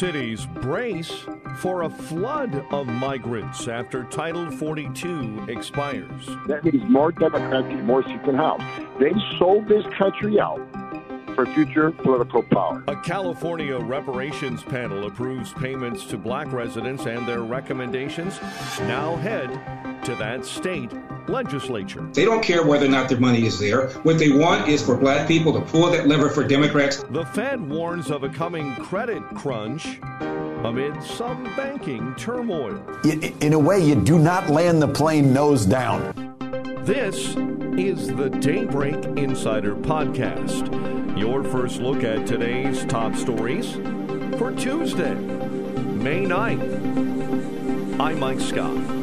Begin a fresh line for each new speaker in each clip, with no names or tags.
Cities brace for a flood of migrants after Title 42 expires.
That means more Democrats get more seats in House. They sold this country out for future political power.
A California reparations panel approves payments to black residents, and their recommendations now head to that state legislature.
They don't care whether or not their money is there. What they want is for black people to pull that lever for Democrats.
The Fed warns of a coming credit crunch amid some banking turmoil.
In a way, you do not land the plane nose down.
This is the Daybreak Insider Podcast, your first look at today's top stories for Tuesday, May 9th. I'm Mike Scott.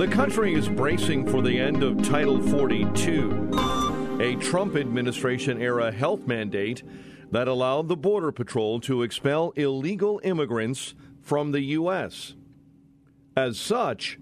The country is bracing for the end of Title 42, a Trump administration era health mandate that allowed the Border Patrol to expel illegal immigrants from the U.S. As such,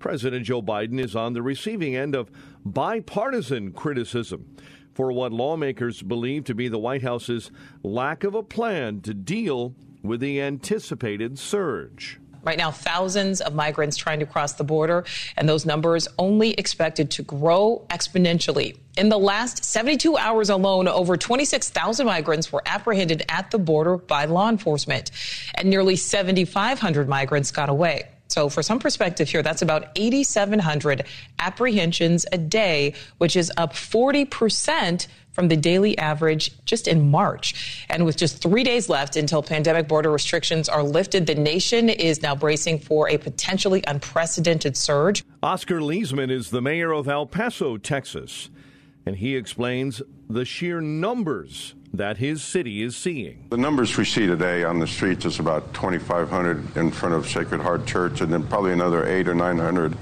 President Joe Biden is on the receiving end of bipartisan criticism for what lawmakers believe to be the White House's lack of a plan to deal with the anticipated surge.
Right now, thousands of migrants trying to cross the border, and those numbers only expected to grow exponentially. In the last 72 hours alone, over 26,000 migrants were apprehended at the border by law enforcement, and nearly 7,500 migrants got away. So, for some perspective here, that's about 8,700 apprehensions a day, which is up 40 percent from the daily average just in March. And with just three days left until pandemic border restrictions are lifted, the nation is now bracing for a potentially unprecedented surge.
Oscar Leeser is the mayor of El Paso, Texas, and he explains the sheer numbers that his city is seeing.
The numbers we see today on the streets is about 2,500 in front of Sacred Heart Church, and then probably another eight or 900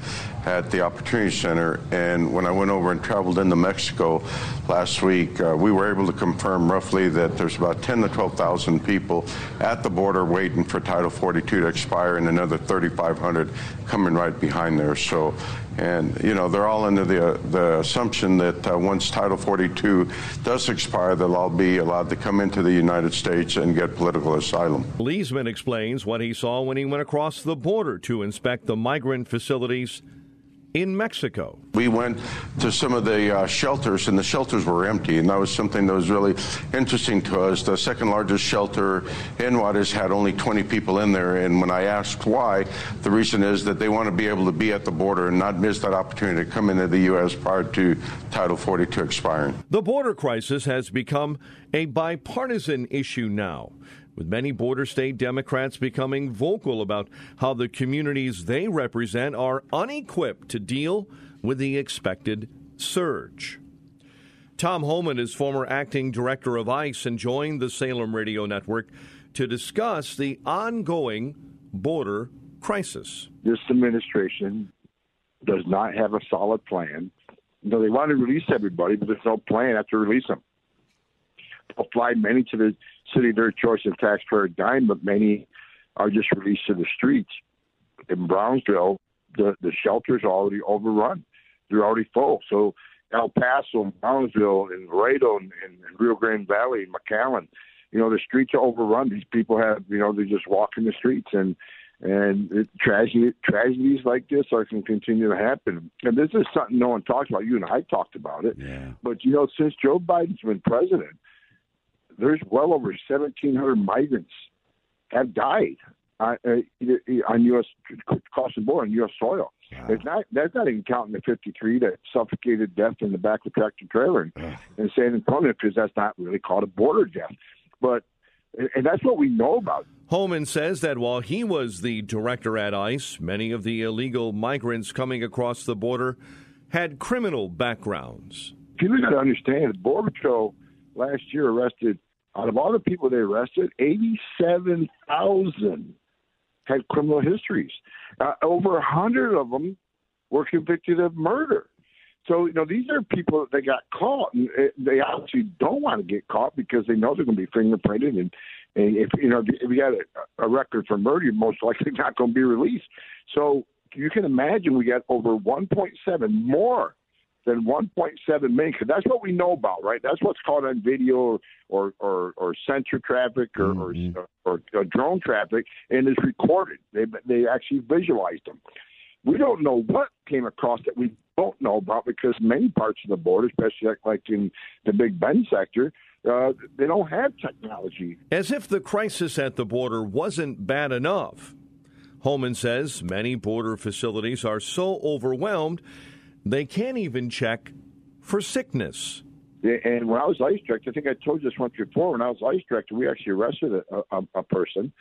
at the Opportunity Center. And when I went over and traveled into Mexico last week, uh, we were able to confirm roughly that there's about 10 to 12,000 people at the border waiting for Title 42 to expire, and another 3,500 coming right behind there. So and, you know, they're all under the, uh, the assumption that uh, once Title 42 does expire, they'll all be allowed to come into the United States and get political asylum.
Leeser explains what he saw when he went across the border to inspect the migrant facilities in Mexico.
We went to some of the uh, shelters, and the shelters were empty, and that was something that was really interesting to us. The second largest shelter in Juarez had only 20 people in there, and when I asked why, the reason is that they want to be able to be at the border and not miss that opportunity to come into the U.S. prior to Title 42 expiring.
The border crisis has become a bipartisan issue now with many border state Democrats becoming vocal about how the communities they represent are unequipped to deal with the expected surge. Tom Homan is former acting director of ICE and joined the Salem Radio Network to discuss the ongoing border crisis.
This administration does not have a solid plan. Know, they want to release everybody, but there's no plan after release them. Fly many to the city their choice of taxpayer dime, but many are just released to the streets. In Brownsville, the, the shelters are already overrun. They're already full. So El Paso and Brownsville and Laredo and, and, and Rio Grande Valley and McAllen, you know, the streets are overrun. These people have, you know, they're just walk in the streets and and it, tragedy, tragedies like this are going to continue to happen. And this is something no one talks about. You and I talked about it.
Yeah.
But, you know, since Joe Biden's been president, there's well over 1,700 migrants have died uh, on U.S. across the border on U.S. soil. Wow. It's not that's not even counting the 53 that suffocated death in the back of a tractor trailer in, in San Antonio because that's not really called a border death. But and that's what we know about.
Homan says that while he was the director at ICE, many of the illegal migrants coming across the border had criminal backgrounds.
people got to understand the Border Patrol last year arrested, out of all the people they arrested, 87,000 had criminal histories. Uh, over a 100 of them were convicted of murder. So, you know, these are people that got caught, and uh, they obviously don't want to get caught because they know they're going to be fingerprinted. And, and if, you know, if you got a, a record for murder, you're most likely not going to be released. So you can imagine we got over 1.7 more than 1.7 million because that's what we know about, right? That's what's caught on video or or, or sensor traffic or, mm-hmm. or, or, or drone traffic and is recorded. They they actually visualized them. We don't know what came across that we don't know about because many parts of the border, especially like in the Big Bend sector, uh, they don't have technology.
As if the crisis at the border wasn't bad enough. Homan says many border facilities are so overwhelmed they can't even check for sickness.
And when I was ICE director, I think I told you this once before. When I was ICE director, we actually arrested a, a, a person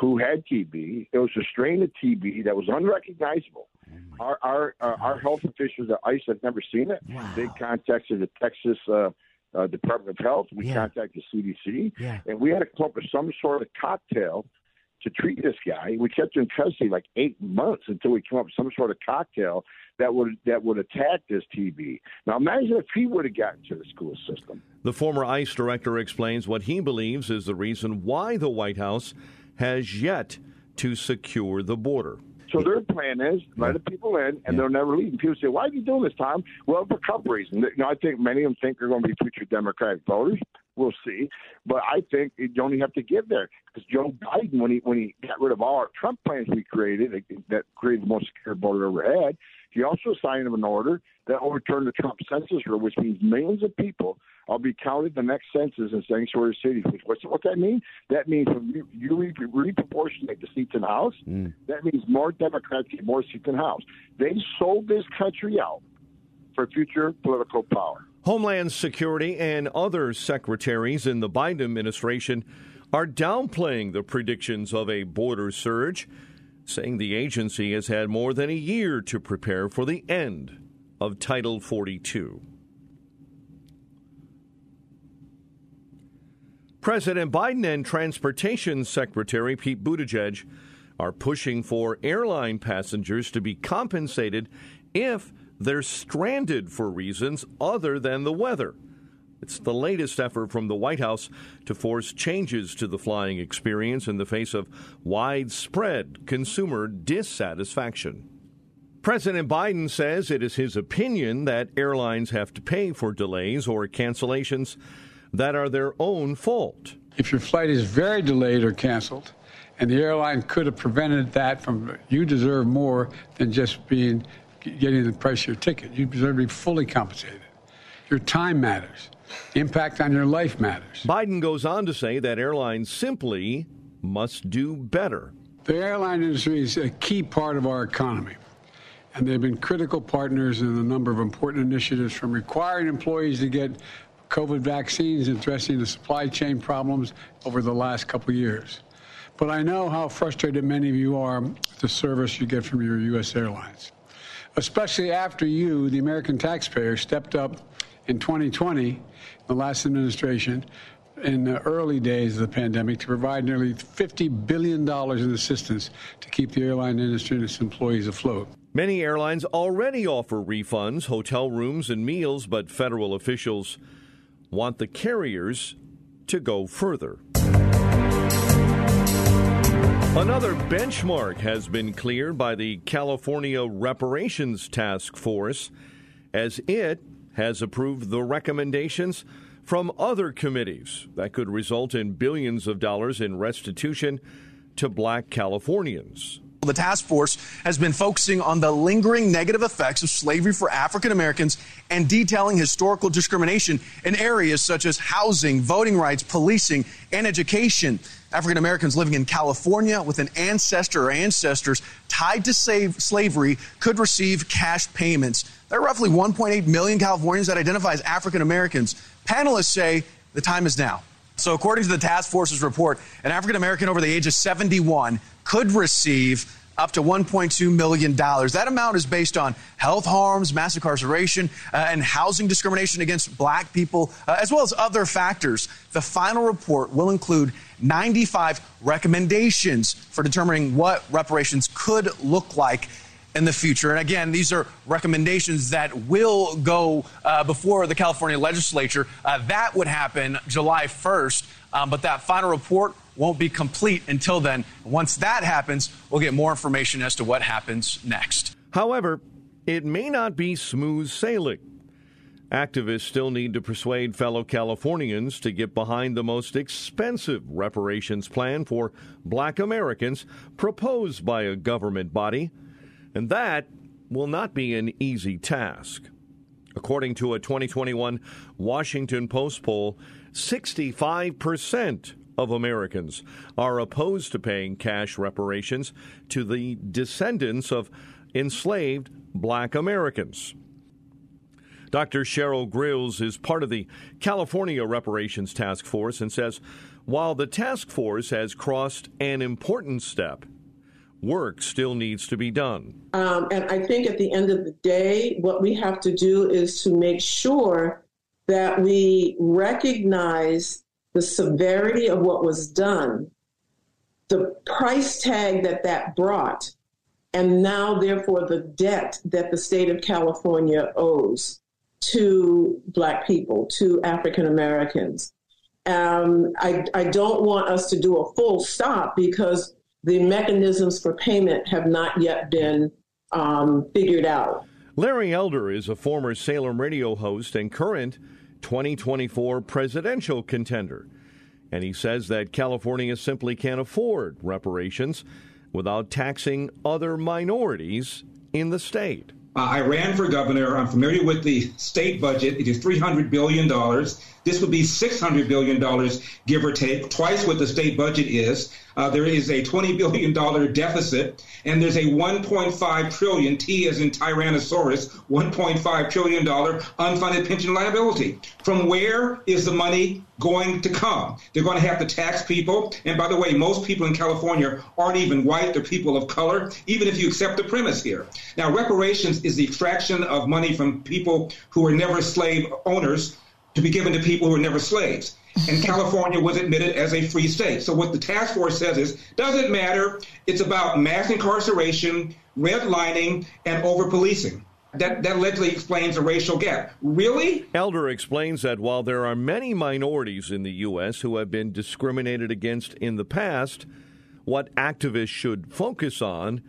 who had TB. It was a strain of TB that was unrecognizable. Oh our our uh, our health officials at ICE had never seen it. Wow. They contacted the Texas uh, uh, Department of Health. We yeah. contacted CDC, yeah. and we had to come up with some sort of cocktail to treat this guy. We kept him in custody like eight months until we came up with some sort of cocktail that would that would attack this TB. Now imagine if he would have gotten to the school system.
The former ICE director explains what he believes is the reason why the White House has yet to secure the border.
So their plan is let the people in, and yeah. they'll never leave. And people say, "Why are you doing this, Tom?" Well, for a couple reasons. You know, I think many of them think they're going to be future Democratic voters. We'll see, but I think you don't even have to give there because Joe Biden, when he when he got rid of all our Trump plans we created that created the most secure border ever had, he also signed an order that overturned the Trump census rule, which means millions of people will be counted the next census in sanctuary cities. What's what that mean? That means you, you reproportionate the seats in the House, mm. that means more Democrats get more seats in the House. They sold this country out for future political power.
Homeland Security and other secretaries in the Biden administration are downplaying the predictions of a border surge saying the agency has had more than a year to prepare for the end of Title 42. President Biden and Transportation Secretary Pete Buttigieg are pushing for airline passengers to be compensated if they're stranded for reasons other than the weather. It's the latest effort from the White House to force changes to the flying experience in the face of widespread consumer dissatisfaction. President Biden says it is his opinion that airlines have to pay for delays or cancellations that are their own fault.
If your flight is very delayed or canceled, and the airline could have prevented that from, you deserve more than just being getting the price of your ticket. You deserve to be fully compensated. Your time matters. The Impact on your life matters.
Biden goes on to say that airlines simply must do better.
The airline industry is a key part of our economy, and they've been critical partners in a number of important initiatives from requiring employees to get COVID vaccines addressing the supply chain problems over the last couple years. But I know how frustrated many of you are with the service you get from your U.S. airlines, especially after you, the American taxpayer, stepped up in 2020, the last administration, in the early days of the pandemic, to provide nearly $50 billion in assistance to keep the airline industry and its employees afloat.
Many airlines already offer refunds, hotel rooms, and meals, but federal officials want the carriers to go further. Another benchmark has been cleared by the California Reparations Task Force as it has approved the recommendations from other committees that could result in billions of dollars in restitution to black Californians.
The task force has been focusing on the lingering negative effects of slavery for African Americans and detailing historical discrimination in areas such as housing, voting rights, policing, and education. African Americans living in California with an ancestor or ancestors tied to slavery could receive cash payments. There are roughly 1.8 million Californians that identify as African Americans. Panelists say the time is now. So, according to the task force's report, an African American over the age of 71 could receive up to $1.2 million. That amount is based on health harms, mass incarceration, uh, and housing discrimination against black people, uh, as well as other factors. The final report will include 95 recommendations for determining what reparations could look like in the future. And again, these are recommendations that will go uh, before the California legislature. Uh, that would happen July 1st, um, but that final report won't be complete until then. Once that happens, we'll get more information as to what happens next.
However, it may not be smooth sailing. Activists still need to persuade fellow Californians to get behind the most expensive reparations plan for black Americans proposed by a government body, and that will not be an easy task. According to a 2021 Washington Post poll, 65% of Americans are opposed to paying cash reparations to the descendants of enslaved black Americans. Dr. Cheryl Grills is part of the California Reparations Task Force and says while the task force has crossed an important step, work still needs to be done.
Um, and I think at the end of the day, what we have to do is to make sure that we recognize the severity of what was done, the price tag that that brought, and now, therefore, the debt that the state of California owes to Black people, to African Americans. Um, I, I don't want us to do a full stop because the mechanisms for payment have not yet been um, figured out.
Larry Elder is a former Salem radio host and current 2024 presidential contender. And he says that California simply can't afford reparations without taxing other minorities in the state.
Uh, I ran for governor. I'm familiar with the state budget. It is $300 billion. This would be $600 billion, give or take, twice what the state budget is. Uh, there is a $20 billion deficit, and there's a 1.5 trillion, T as in Tyrannosaurus, $1.5 trillion unfunded pension liability. From where is the money going to come? They're going to have to tax people. And by the way, most people in California aren't even white, they're people of color, even if you accept the premise here. Now, reparations is the extraction of money from people who were never slave owners to be given to people who were never slaves. And California was admitted as a free state. So what the task force says is, doesn't matter. It's about mass incarceration, redlining, and over policing. That, that allegedly explains the racial gap. Really?
Elder explains that while there are many minorities in the U.S. who have been discriminated against in the past, what activists should focus on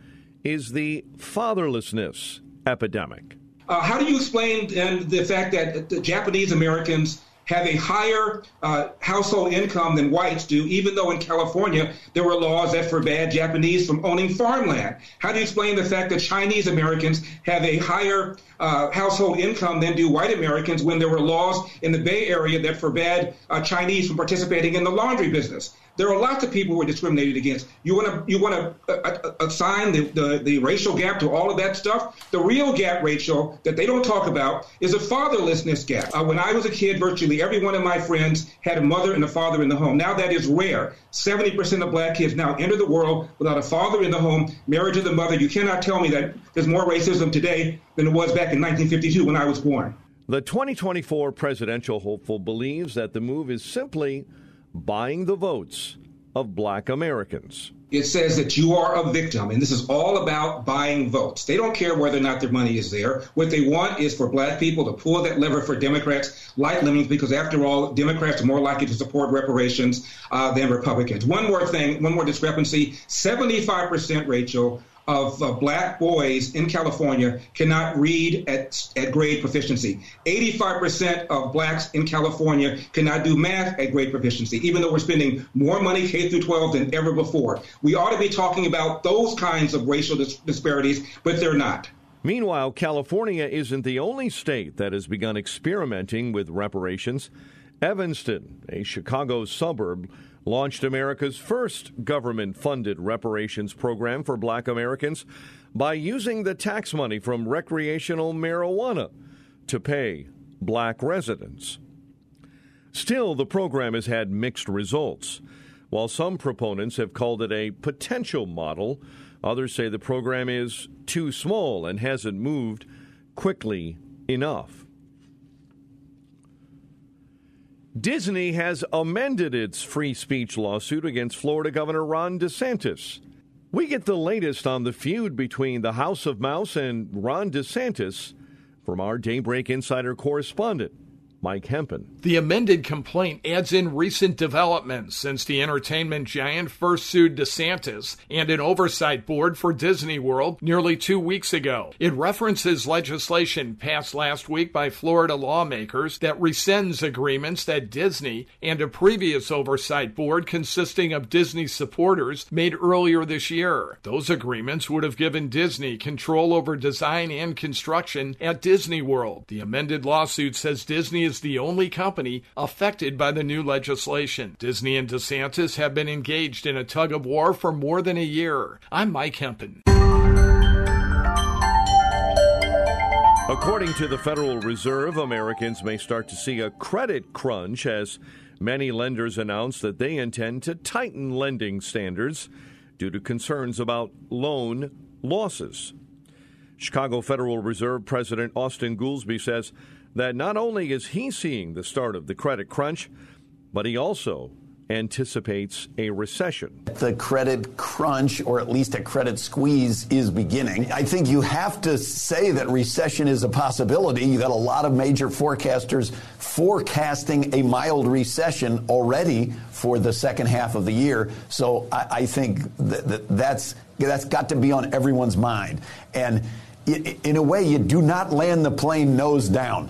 is the fatherlessness epidemic.
Uh, how do you explain then the fact that the Japanese Americans have a higher uh, household income than whites do, even though in California there were laws that forbade Japanese from owning farmland? How do you explain the fact that Chinese Americans have a higher uh, household income than do white Americans when there were laws in the Bay Area that forbade uh, Chinese from participating in the laundry business? There are lots of people who are discriminated against. You want to you want to uh, uh, assign the, the, the racial gap to all of that stuff. The real gap, Rachel, that they don't talk about is a fatherlessness gap. Uh, when I was a kid, virtually every one of my friends had a mother and a father in the home. Now that is rare. 70% of black kids now enter the world without a father in the home, married to the mother. You cannot tell me that there's more racism today than it was back in 1952 when I was born.
The 2024 presidential hopeful believes that the move is simply buying the votes of black Americans.
It says that you are a victim, and this is all about buying votes. They don't care whether or not their money is there. What they want is for black people to pull that lever for Democrats like Lemons, because after all, Democrats are more likely to support reparations uh, than Republicans. One more thing, one more discrepancy 75%, Rachel, of uh, black boys in California cannot read at, at grade proficiency. 85% of blacks in California cannot do math at grade proficiency, even though we're spending more money K through 12 than ever before. We ought to be talking about those kinds of racial dis- disparities, but they're not.
Meanwhile, California isn't the only state that has begun experimenting with reparations. Evanston, a Chicago suburb, launched America's first government funded reparations program for black Americans by using the tax money from recreational marijuana to pay black residents. Still, the program has had mixed results. While some proponents have called it a potential model Others say the program is too small and hasn't moved quickly enough. Disney has amended its free speech lawsuit against Florida Governor Ron DeSantis. We get the latest on the feud between the House of Mouse and Ron DeSantis from our Daybreak Insider correspondent, Mike Hempen.
The amended complaint adds in recent developments since the entertainment giant first sued DeSantis and an oversight board for Disney World nearly two weeks ago. It references legislation passed last week by Florida lawmakers that rescinds agreements that Disney and a previous oversight board consisting of Disney supporters made earlier this year. Those agreements would have given Disney control over design and construction at Disney World. The amended lawsuit says Disney is is the only company affected by the new legislation. Disney and DeSantis have been engaged in a tug of war for more than a year. I'm Mike Hempen.
According to the Federal Reserve, Americans may start to see a credit crunch as many lenders announce that they intend to tighten lending standards due to concerns about loan losses. Chicago Federal Reserve President Austin Goolsbee says that not only is he seeing the start of the credit crunch, but he also anticipates a recession.
The credit crunch, or at least a credit squeeze, is beginning. I think you have to say that recession is a possibility. You got a lot of major forecasters forecasting a mild recession already for the second half of the year. So I, I think that, that that's that's got to be on everyone's mind. And in a way, you do not land the plane nose down.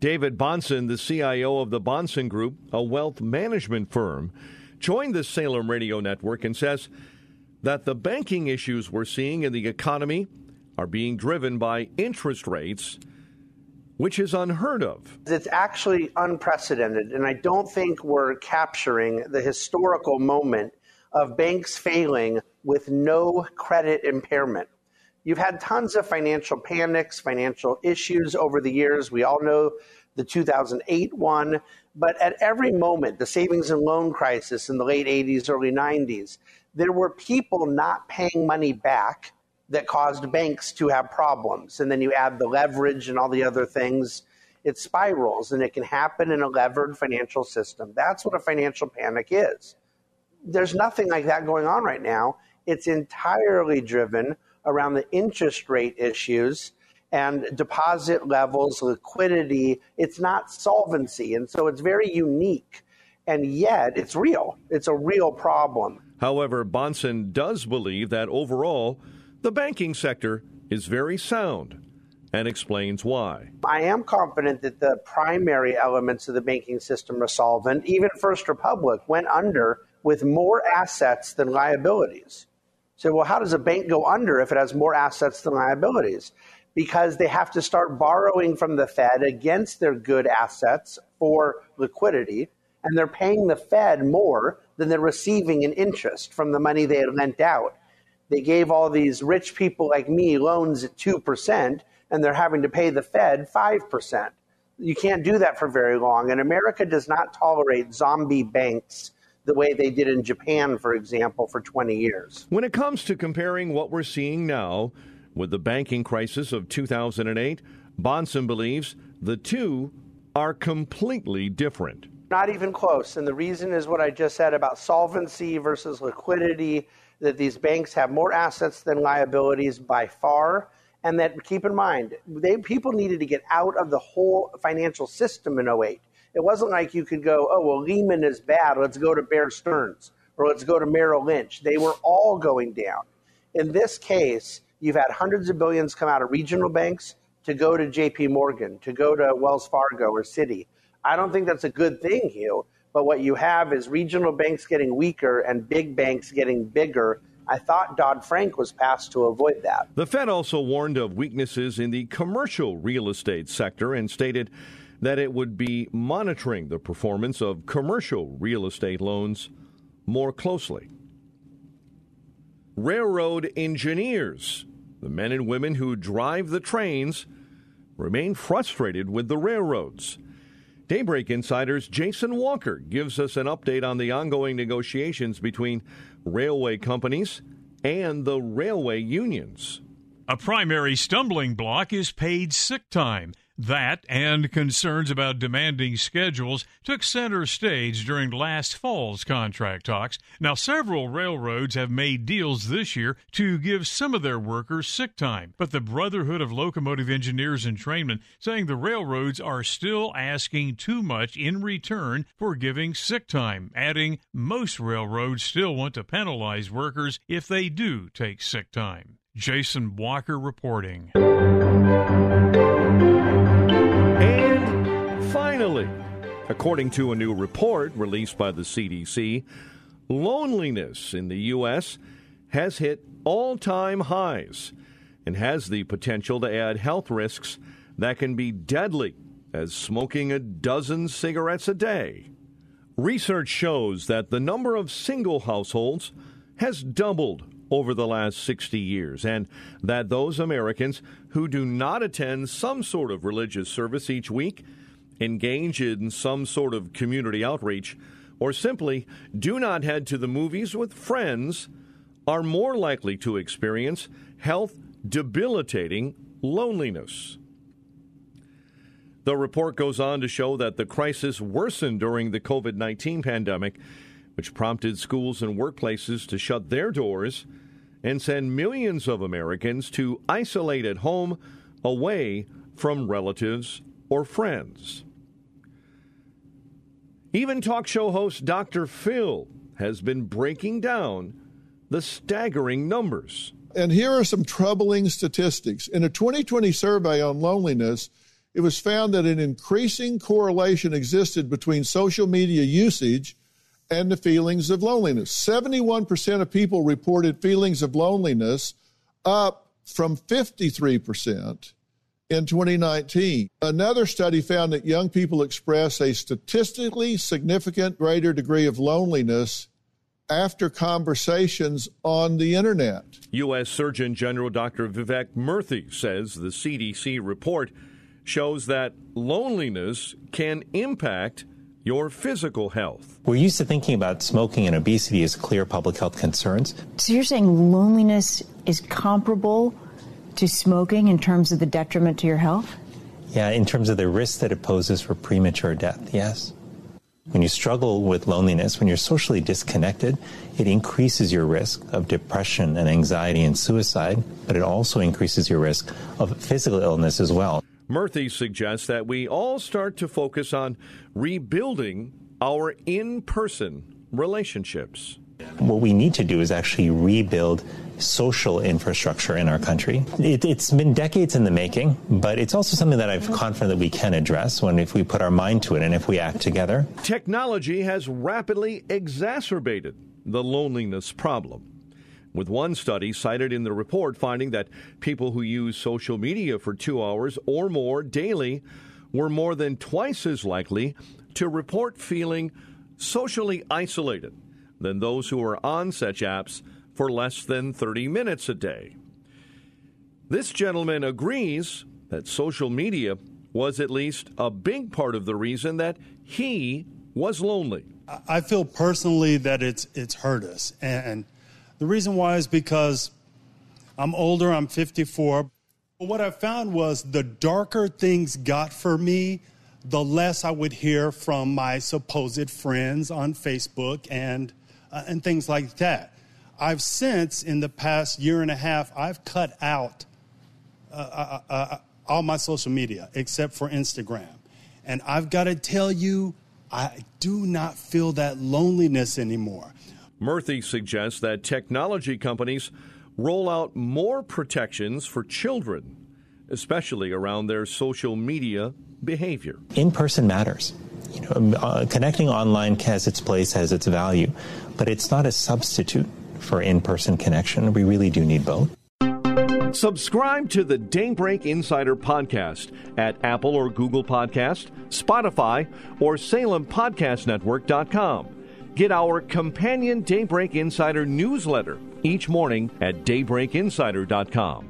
David Bahnsen, the CIO of the Bahnsen Group, a wealth management firm, joined the Salem Radio Network and says that the banking issues we're seeing in the economy are being driven by interest rates, which is unheard of.
It's actually unprecedented, and I don't think we're capturing the historical moment of banks failing with no credit impairment. You've had tons of financial panics, financial issues over the years. We all know the 2008 one. But at every moment, the savings and loan crisis in the late 80s, early 90s, there were people not paying money back that caused banks to have problems. And then you add the leverage and all the other things, it spirals and it can happen in a levered financial system. That's what a financial panic is. There's nothing like that going on right now. It's entirely driven around the interest rate issues and deposit levels, liquidity. It's not solvency. And so it's very unique. And yet it's real. It's a real problem.
However, Bahnsen does believe that overall, the banking sector is very sound and explains why.
I am confident that the primary elements of the banking system are solvent. Even First Republic went under with more assets than liabilities. So, well, how does a bank go under if it has more assets than liabilities? Because they have to start borrowing from the Fed against their good assets for liquidity, and they're paying the Fed more than they're receiving in interest from the money they had lent out. They gave all these rich people like me loans at 2%, and they're having to pay the Fed 5%. You can't do that for very long. And America does not tolerate zombie banks the way they did in Japan, for example, for 20 years.
When it comes to comparing what we're seeing now with the banking crisis of 2008, Bahnsen believes the two are completely different.
Not even close. And the reason is what I just said about solvency versus liquidity, that these banks have more assets than liabilities by far. And that keep in mind, they, people needed to get out of the whole financial system in 08. It wasn't like you could go, oh, well, Lehman is bad. Let's go to Bear Stearns or let's go to Merrill Lynch. They were all going down. In this case, you've had hundreds of billions come out of regional banks to go to JP Morgan, to go to Wells Fargo or Citi. I don't think that's a good thing, Hugh. But what you have is regional banks getting weaker and big banks getting bigger. I thought Dodd Frank was passed to avoid that.
The Fed also warned of weaknesses in the commercial real estate sector and stated that it would be monitoring the performance of commercial real estate loans more closely. Railroad engineers, the men and women who drive the trains, remain frustrated with the railroads. Daybreak Insider's Jason Walker gives us an update on the ongoing negotiations between railway companies and the railway unions.
A primary stumbling block is paid sick time. That and concerns about demanding schedules took center stage during last fall's contract talks. Now, several railroads have made deals this year to give some of their workers sick time, but the Brotherhood of Locomotive Engineers and Trainmen saying the railroads are still asking too much in return for giving sick time, adding most railroads still want to penalize workers if they do take sick time. Jason Walker reporting.
According to a new report released by the CDC, loneliness in the U.S. has hit all time highs and has the potential to add health risks that can be deadly, as smoking a dozen cigarettes a day. Research shows that the number of single households has doubled over the last 60 years, and that those Americans who do not attend some sort of religious service each week, engage in some sort of community outreach, or simply do not head to the movies with friends are more likely to experience health debilitating loneliness. The report goes on to show that the crisis worsened during the COVID 19 pandemic, which prompted schools and workplaces to shut their doors and send millions of Americans to isolate at home away from relatives or friends. Even talk show host Dr. Phil has been breaking down the staggering numbers.
And here are some troubling statistics. In a 2020 survey on loneliness, it was found that an increasing correlation existed between social media usage and the feelings of loneliness. 71% of people reported feelings of loneliness, up from 53% in 2019. Another study found that young people express a statistically significant greater degree of loneliness after conversations on the internet.
U.S. Surgeon General Dr. Vivek Murthy says the CDC report shows that loneliness can impact your physical health.
We're used to thinking about smoking and obesity as clear public health concerns.
So you're saying loneliness is comparable to smoking in terms of the detriment to your health?
Yeah, in terms of the risk that it poses for premature death, yes. When you struggle with loneliness, when you're socially disconnected, it increases your risk of depression and anxiety and suicide, but it also increases your risk of physical illness as well.
Murthy suggests that we all start to focus on rebuilding our in person relationships.
What we need to do is actually rebuild social infrastructure in our country. It, has been decades in the making, but it's also something that I'm confident that we can address when if we put our mind to it and if we act together.
Technology has rapidly exacerbated the loneliness problem with one study cited in the report finding that people who use social media for two hours or more daily were more than twice as likely to report feeling socially isolated than those who are on such apps for less than 30 minutes a day. This gentleman agrees that social media was at least a big part of the reason that he was lonely.
I feel personally that it's it's hurt us and the reason why is because I'm older, I'm 54. But what I found was the darker things got for me, the less I would hear from my supposed friends on Facebook and, uh, and things like that. I've since, in the past year and a half, I've cut out uh, uh, uh, uh all my social media except for Instagram. And I've got to tell you, I do not feel that loneliness anymore.
Murthy suggests that technology companies roll out more protections for children, especially around their social media behavior.
In person matters. You know, um, uh, connecting online has its place, has its value, but it's not a substitute for in person connection. We really do need both.
Subscribe to the Daybreak Insider podcast at Apple or Google Podcast, Spotify, or SalemPodcastNetwork.com. Get our companion Daybreak Insider newsletter each morning at daybreakinsider.com.